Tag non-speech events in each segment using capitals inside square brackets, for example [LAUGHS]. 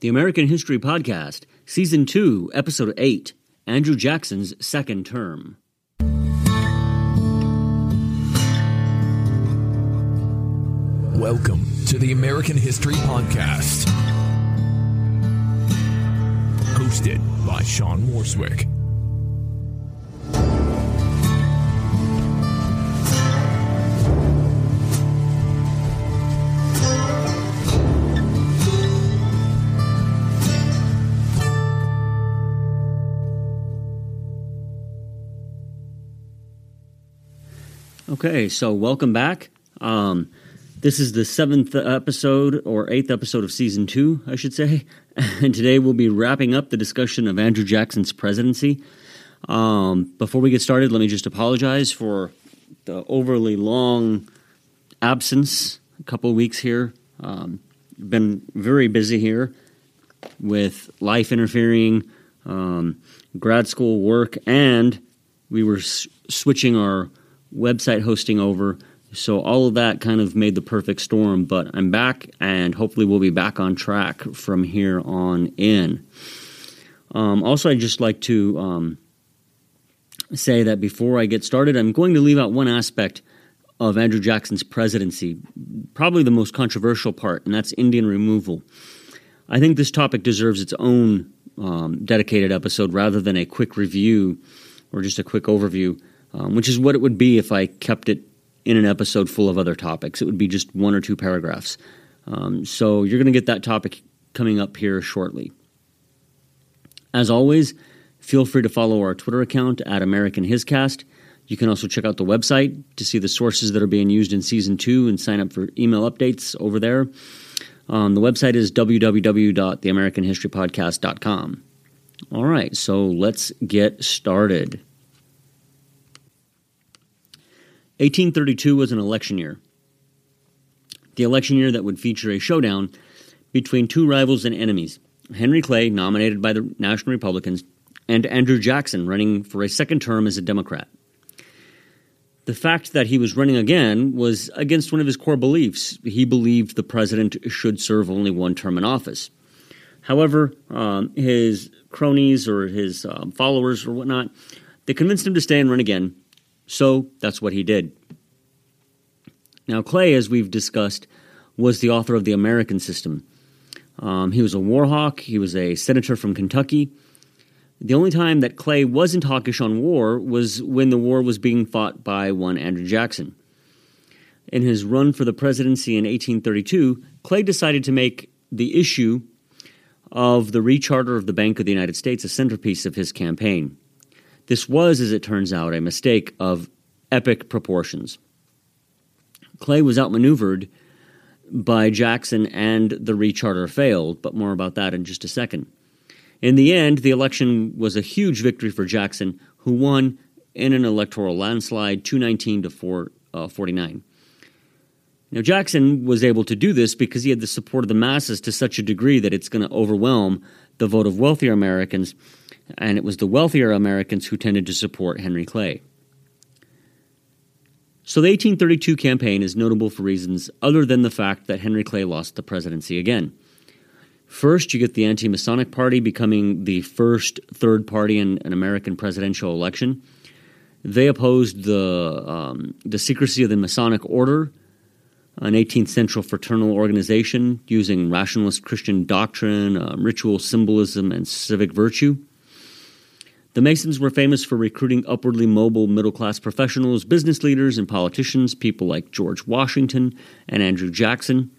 The American History Podcast, Season 2, Episode 8 Andrew Jackson's Second Term. Welcome to the American History Podcast, hosted by Sean Morswick. Okay, so welcome back. Um, this is the seventh episode or eighth episode of season two, I should say. [LAUGHS] And today we'll be wrapping up the discussion of Andrew Jackson's presidency. Um, before we get started, let me just apologize for the overly long absence, a couple weeks here. Um, been very busy here with life interfering, um, grad school work, and we were s- switching our website hosting over. So all of that kind of made the perfect storm, but I'm back and hopefully we'll be back on track from here on in. Um, also, I'd just like to um, say that before I get started, I'm going to leave out one aspect of Andrew Jackson's presidency, probably the most controversial part, and that's Indian removal. I think this topic deserves its own um, dedicated episode rather than a quick review or just a quick overview um, which is what it would be if I kept it in an episode full of other topics. It would be just one or two paragraphs. Um, so you're going to get that topic coming up here shortly. As always, feel free to follow our Twitter account at American Hiscast. You can also check out the website to see the sources that are being used in season two and sign up for email updates over there. Um, the website is www.theamericanhistorypodcast.com. All right, so let's get started. 1832 was an election year. The election year that would feature a showdown between two rivals and enemies Henry Clay, nominated by the National Republicans, and Andrew Jackson, running for a second term as a Democrat. The fact that he was running again was against one of his core beliefs. He believed the president should serve only one term in office. However, um, his cronies or his um, followers or whatnot, they convinced him to stay and run again, so that's what he did. Now, Clay, as we've discussed, was the author of the American System. Um, he was a war hawk, he was a senator from Kentucky. The only time that Clay wasn't hawkish on war was when the war was being fought by one Andrew Jackson. In his run for the presidency in 1832, Clay decided to make the issue of the recharter of the Bank of the United States a centerpiece of his campaign. This was, as it turns out, a mistake of epic proportions. Clay was outmaneuvered by Jackson and the recharter failed, but more about that in just a second. In the end, the election was a huge victory for Jackson, who won in an electoral landslide 219 to 449. Uh, now, Jackson was able to do this because he had the support of the masses to such a degree that it's going to overwhelm the vote of wealthier Americans and it was the wealthier Americans who tended to support Henry Clay. So the 1832 campaign is notable for reasons other than the fact that Henry Clay lost the presidency again. First, you get the anti Masonic Party becoming the first third party in an American presidential election. They opposed the, um, the secrecy of the Masonic Order, an 18th century fraternal organization using rationalist Christian doctrine, um, ritual symbolism, and civic virtue. The Masons were famous for recruiting upwardly mobile middle class professionals, business leaders, and politicians, people like George Washington and Andrew Jackson.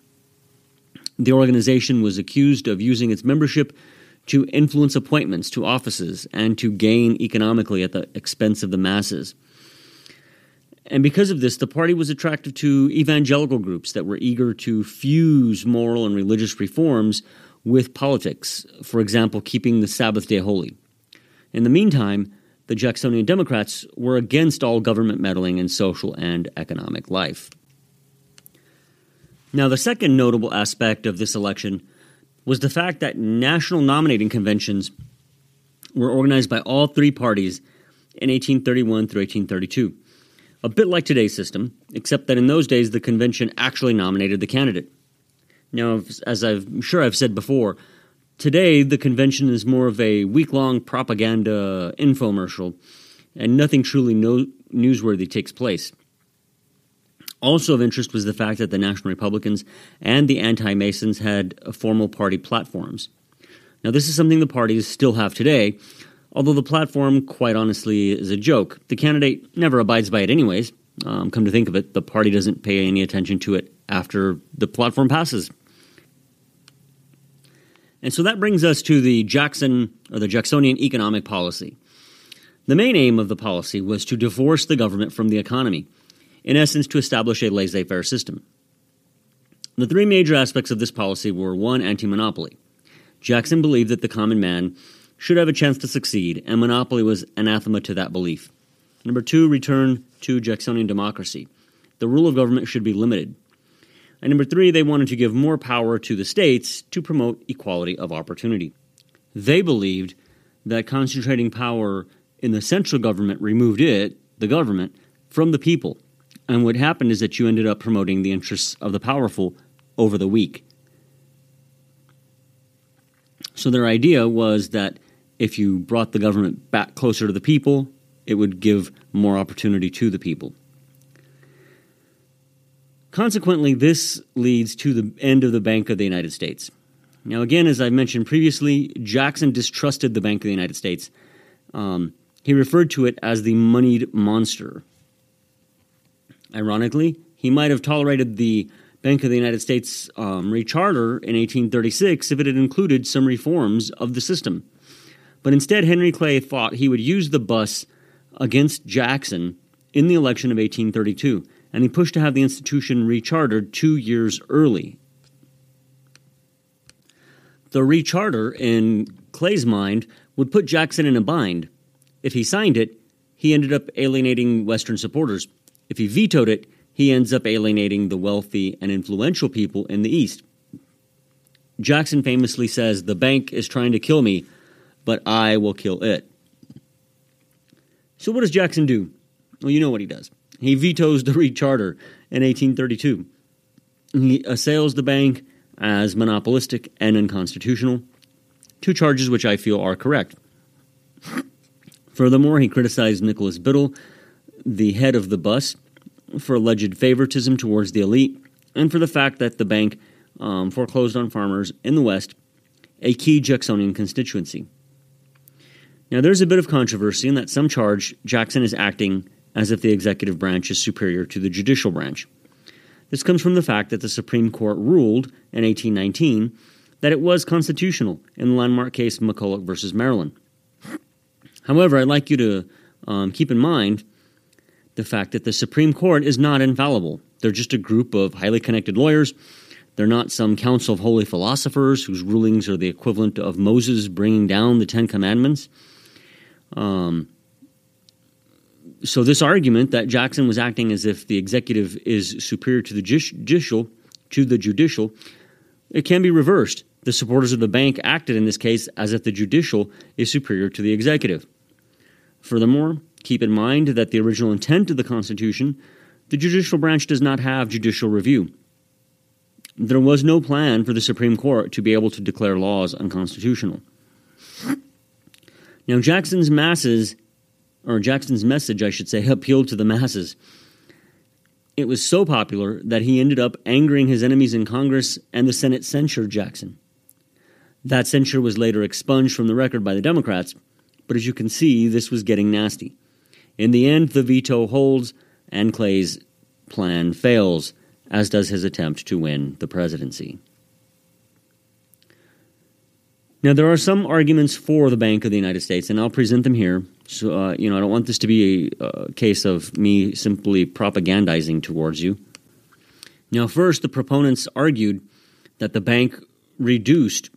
The organization was accused of using its membership to influence appointments to offices and to gain economically at the expense of the masses. And because of this, the party was attractive to evangelical groups that were eager to fuse moral and religious reforms with politics, for example, keeping the Sabbath day holy. In the meantime, the Jacksonian Democrats were against all government meddling in social and economic life. Now, the second notable aspect of this election was the fact that national nominating conventions were organized by all three parties in 1831 through 1832. A bit like today's system, except that in those days the convention actually nominated the candidate. Now, as I'm sure I've said before, Today, the convention is more of a week long propaganda infomercial, and nothing truly no- newsworthy takes place. Also of interest was the fact that the National Republicans and the Anti Masons had formal party platforms. Now, this is something the parties still have today, although the platform, quite honestly, is a joke. The candidate never abides by it, anyways. Um, come to think of it, the party doesn't pay any attention to it after the platform passes. And so that brings us to the Jackson or the Jacksonian economic policy. The main aim of the policy was to divorce the government from the economy, in essence, to establish a laissez faire system. The three major aspects of this policy were one, anti monopoly. Jackson believed that the common man should have a chance to succeed, and monopoly was anathema to that belief. Number two, return to Jacksonian democracy. The rule of government should be limited. And number three, they wanted to give more power to the states to promote equality of opportunity. They believed that concentrating power in the central government removed it, the government, from the people. And what happened is that you ended up promoting the interests of the powerful over the weak. So their idea was that if you brought the government back closer to the people, it would give more opportunity to the people. Consequently, this leads to the end of the Bank of the United States. Now, again, as I mentioned previously, Jackson distrusted the Bank of the United States. Um, he referred to it as the moneyed monster. Ironically, he might have tolerated the Bank of the United States um, recharter in 1836 if it had included some reforms of the system. But instead, Henry Clay thought he would use the BUS against Jackson in the election of 1832 and he pushed to have the institution rechartered two years early. The recharter, in Clay's mind, would put Jackson in a bind. If he signed it, he ended up alienating Western supporters. If he vetoed it, he ends up alienating the wealthy and influential people in the East. Jackson famously says, The bank is trying to kill me, but I will kill it. So, what does Jackson do? Well, you know what he does. He vetoes the recharter in 1832. He assails the bank as monopolistic and unconstitutional, two charges which I feel are correct. Furthermore, he criticized Nicholas Biddle, the head of the BUS, for alleged favoritism towards the elite and for the fact that the bank um, foreclosed on farmers in the West, a key Jacksonian constituency. Now, there's a bit of controversy in that some charge Jackson is acting as if the executive branch is superior to the judicial branch. This comes from the fact that the Supreme Court ruled in 1819 that it was constitutional in the landmark case McCulloch versus Maryland. However, I'd like you to um, keep in mind the fact that the Supreme Court is not infallible. They're just a group of highly connected lawyers. They're not some council of holy philosophers whose rulings are the equivalent of Moses bringing down the Ten Commandments. Um, so this argument that Jackson was acting as if the executive is superior to the judicial to the judicial, it can be reversed. The supporters of the bank acted in this case as if the judicial is superior to the executive. Furthermore, keep in mind that the original intent of the Constitution, the judicial branch does not have judicial review. There was no plan for the Supreme Court to be able to declare laws unconstitutional. Now, Jackson's masses or Jackson's message, I should say, appealed to the masses. It was so popular that he ended up angering his enemies in Congress, and the Senate censured Jackson. That censure was later expunged from the record by the Democrats, but as you can see, this was getting nasty. In the end, the veto holds, and Clay's plan fails, as does his attempt to win the presidency. Now, there are some arguments for the Bank of the United States, and I'll present them here. So, uh, you know, I don't want this to be a, a case of me simply propagandizing towards you. Now, first, the proponents argued that the bank reduced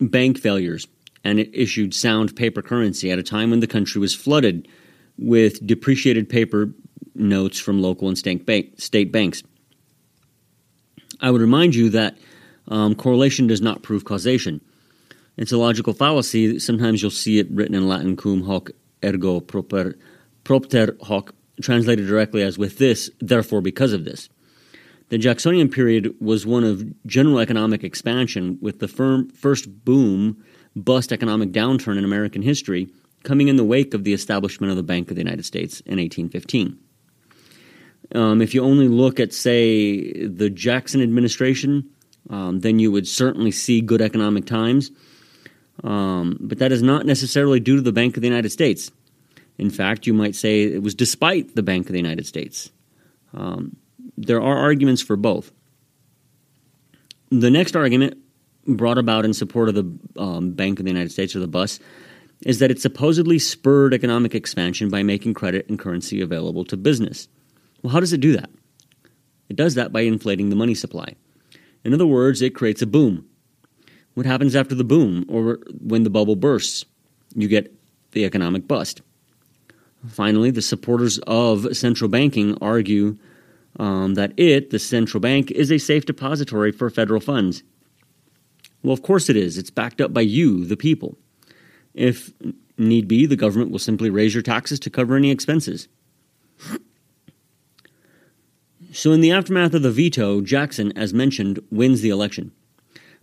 bank failures and it issued sound paper currency at a time when the country was flooded with depreciated paper notes from local and state, bank, state banks. I would remind you that um, correlation does not prove causation. It's a logical fallacy. Sometimes you'll see it written in Latin cum hoc ergo proper, propter hoc, translated directly as with this, therefore because of this. The Jacksonian period was one of general economic expansion, with the firm, first boom bust economic downturn in American history coming in the wake of the establishment of the Bank of the United States in 1815. Um, if you only look at, say, the Jackson administration, um, then you would certainly see good economic times. Um, but that is not necessarily due to the Bank of the United States. In fact, you might say it was despite the Bank of the United States. Um, there are arguments for both. The next argument brought about in support of the um, Bank of the United States or the BUS is that it supposedly spurred economic expansion by making credit and currency available to business. Well, how does it do that? It does that by inflating the money supply. In other words, it creates a boom. What happens after the boom or when the bubble bursts? You get the economic bust. Finally, the supporters of central banking argue um, that it, the central bank, is a safe depository for federal funds. Well, of course it is. It's backed up by you, the people. If need be, the government will simply raise your taxes to cover any expenses. So, in the aftermath of the veto, Jackson, as mentioned, wins the election.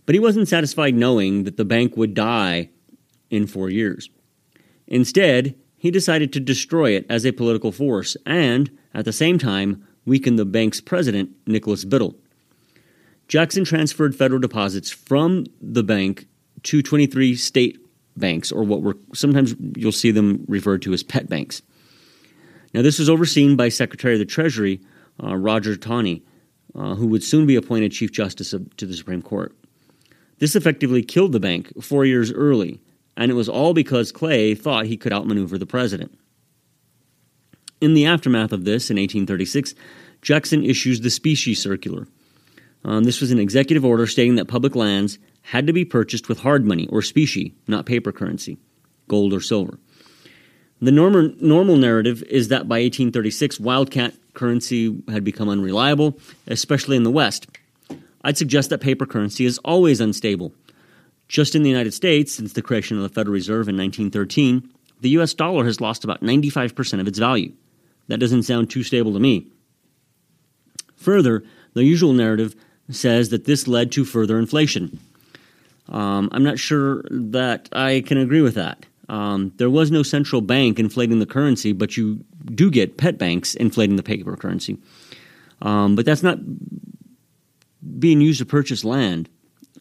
But he wasn't satisfied knowing that the bank would die in four years. Instead, he decided to destroy it as a political force and, at the same time, weaken the bank's president, Nicholas Biddle. Jackson transferred federal deposits from the bank to 23 state banks, or what were sometimes you'll see them referred to as pet banks. Now, this was overseen by Secretary of the Treasury, uh, Roger Taney, uh, who would soon be appointed Chief Justice of, to the Supreme Court. This effectively killed the bank four years early, and it was all because Clay thought he could outmaneuver the president. In the aftermath of this, in 1836, Jackson issues the Specie Circular. Um, this was an executive order stating that public lands had to be purchased with hard money or specie, not paper currency, gold or silver. The normal, normal narrative is that by 1836, wildcat currency had become unreliable, especially in the West. I'd suggest that paper currency is always unstable. Just in the United States, since the creation of the Federal Reserve in 1913, the US dollar has lost about 95% of its value. That doesn't sound too stable to me. Further, the usual narrative says that this led to further inflation. Um, I'm not sure that I can agree with that. Um, there was no central bank inflating the currency, but you do get pet banks inflating the paper currency. Um, but that's not being used to purchase land.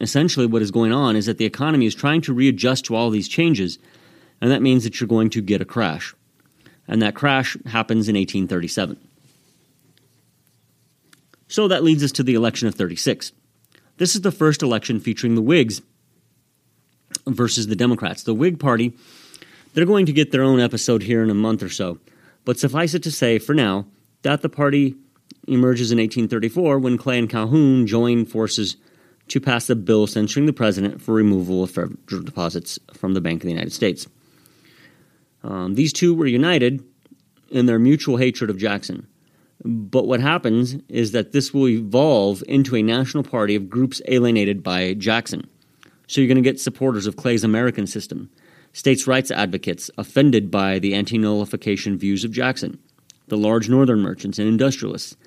Essentially, what is going on is that the economy is trying to readjust to all these changes, and that means that you're going to get a crash and that crash happens in 1837. So that leads us to the election of 36. This is the first election featuring the Whigs versus the Democrats. The Whig Party, they're going to get their own episode here in a month or so, but suffice it to say, for now, that the party emerges in 1834 when Clay and Calhoun join forces to pass a bill censuring the president for removal of federal deposits from the Bank of the United States. Um, these two were united in their mutual hatred of Jackson. But what happens is that this will evolve into a national party of groups alienated by Jackson. So you're going to get supporters of Clay's American system, states' rights advocates offended by the anti nullification views of Jackson, the large northern merchants and industrialists,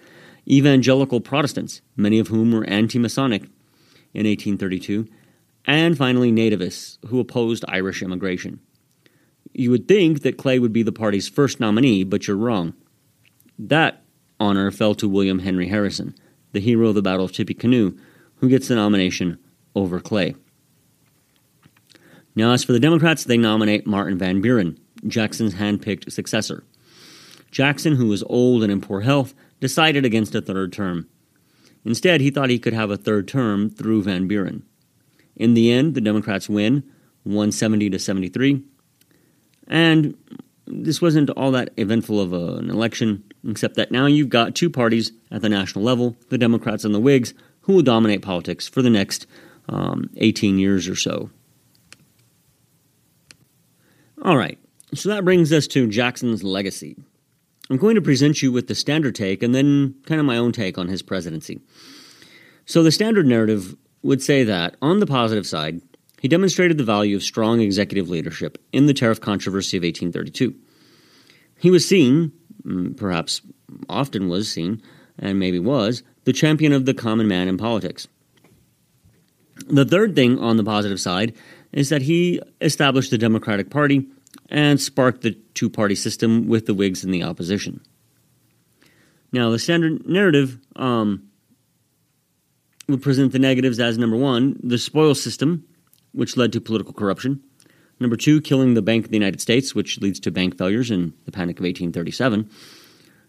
evangelical Protestants, many of whom were anti Masonic in 1832, and finally nativists who opposed Irish immigration. You would think that Clay would be the party's first nominee, but you're wrong. That honor fell to William Henry Harrison, the hero of the Battle of Tippecanoe, who gets the nomination over Clay. Now, as for the Democrats, they nominate Martin Van Buren, Jackson's hand-picked successor. Jackson, who was old and in poor health, decided against a third term. Instead, he thought he could have a third term through Van Buren. In the end, the Democrats win, 170 to 73, and this wasn't all that eventful of an election, except that now you've got two parties at the national level, the Democrats and the Whigs, who will dominate politics for the next um, 18 years or so. All right, so that brings us to Jackson's legacy. I'm going to present you with the standard take and then kind of my own take on his presidency. So, the standard narrative would say that, on the positive side, he demonstrated the value of strong executive leadership in the tariff controversy of 1832. He was seen, mm, perhaps often was seen, and maybe was, the champion of the common man in politics. The third thing on the positive side is that he established the Democratic Party and sparked the two party system with the Whigs in the opposition. Now, the standard narrative um, would present the negatives as number one, the spoils system, which led to political corruption. Number two, killing the Bank of the United States, which leads to bank failures in the Panic of 1837.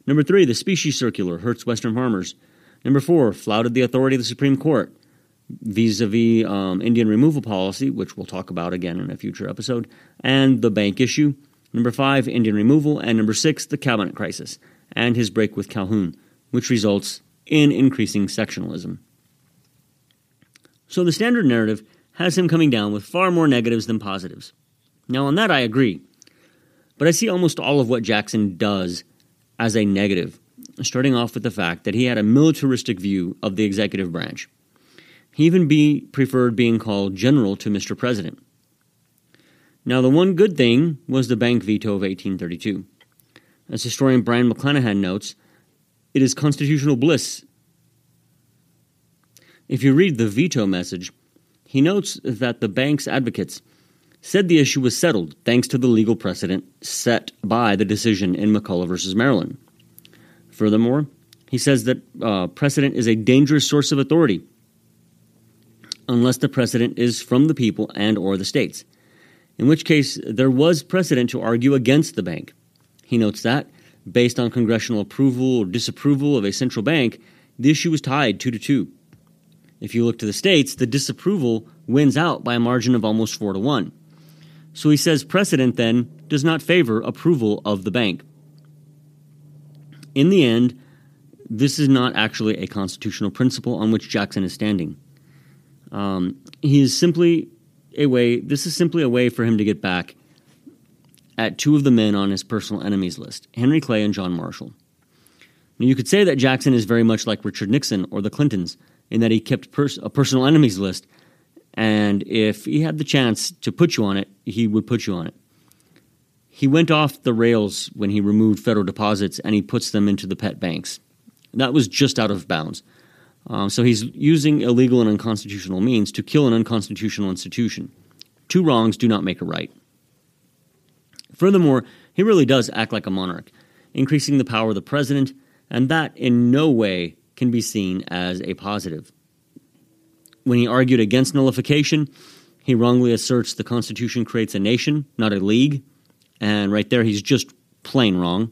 Number three, the specie circular hurts Western farmers. Number four, flouted the authority of the Supreme Court vis a vis Indian removal policy, which we'll talk about again in a future episode, and the bank issue. Number five, Indian removal. And number six, the cabinet crisis and his break with Calhoun, which results in increasing sectionalism. So the standard narrative has him coming down with far more negatives than positives. Now, on that, I agree. But I see almost all of what Jackson does as a negative, starting off with the fact that he had a militaristic view of the executive branch. He even be preferred being called general to Mr. President. Now, the one good thing was the bank veto of 1832. As historian Brion McClanahan notes, it is constitutional bliss if you read the veto message, he notes that the bank's advocates said the issue was settled thanks to the legal precedent set by the decision in McCulloch versus Maryland. Furthermore, he says that uh, precedent is a dangerous source of authority unless the precedent is from the people and or the states. In which case there was precedent to argue against the bank. He notes that based on congressional approval or disapproval of a central bank, the issue was tied 2 to 2. If you look to the states, the disapproval wins out by a margin of almost 4 to 1. So he says precedent then does not favor approval of the bank. In the end, this is not actually a constitutional principle on which Jackson is standing. Um, he is simply a way, this is simply a way for him to get back at two of the men on his personal enemies list Henry Clay and John Marshall. Now, you could say that Jackson is very much like Richard Nixon or the Clintons in that he kept pers- a personal enemies list. And if he had the chance to put you on it, he would put you on it. He went off the rails when he removed federal deposits and he puts them into the pet banks. That was just out of bounds. Um, so he's using illegal and unconstitutional means to kill an unconstitutional institution. Two wrongs do not make a right. Furthermore, he really does act like a monarch, increasing the power of the president, and that in no way can be seen as a positive. When he argued against nullification, he wrongly asserts the Constitution creates a nation, not a league, and right there he's just plain wrong.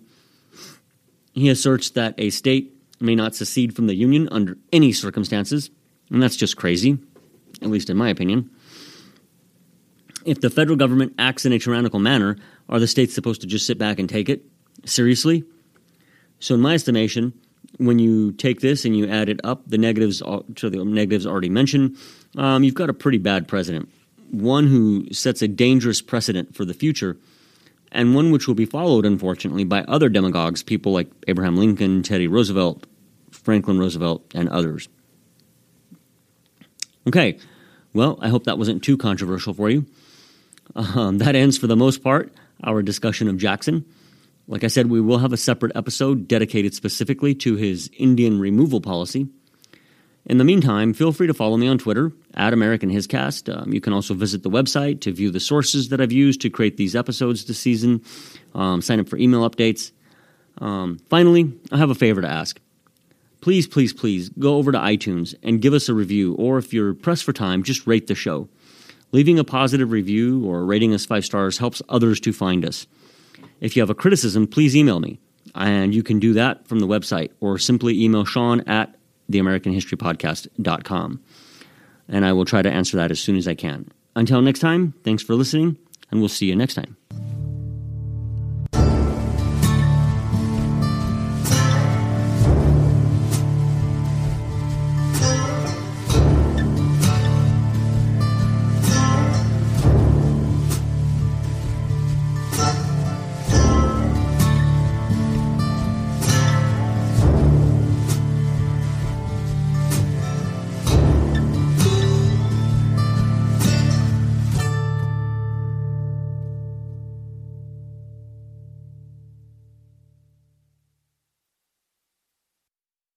He asserts that a state may not secede from the Union under any circumstances, and that's just crazy, at least in my opinion. If the federal government acts in a tyrannical manner, are the states supposed to just sit back and take it? Seriously? So, in my estimation, when you take this and you add it up, the negatives to the negatives already mentioned, um, you've got a pretty bad president. One who sets a dangerous precedent for the future, and one which will be followed, unfortunately, by other demagogues, people like Abraham Lincoln, Teddy Roosevelt, Franklin Roosevelt, and others. Okay, well, I hope that wasn't too controversial for you. Um, that ends, for the most part, our discussion of Jackson. Like I said, we will have a separate episode dedicated specifically to his Indian removal policy. In the meantime, feel free to follow me on Twitter at American Hiscast. Um, you can also visit the website to view the sources that I've used to create these episodes this season. Um, sign up for email updates. Um, finally, I have a favor to ask. Please, please, please go over to iTunes and give us a review, or if you're pressed for time, just rate the show. Leaving a positive review or rating us five stars helps others to find us. If you have a criticism, please email me. And you can do that from the website or simply email Sean at theamericanhistorypodcast.com. And I will try to answer that as soon as I can. Until next time, thanks for listening, and we'll see you next time.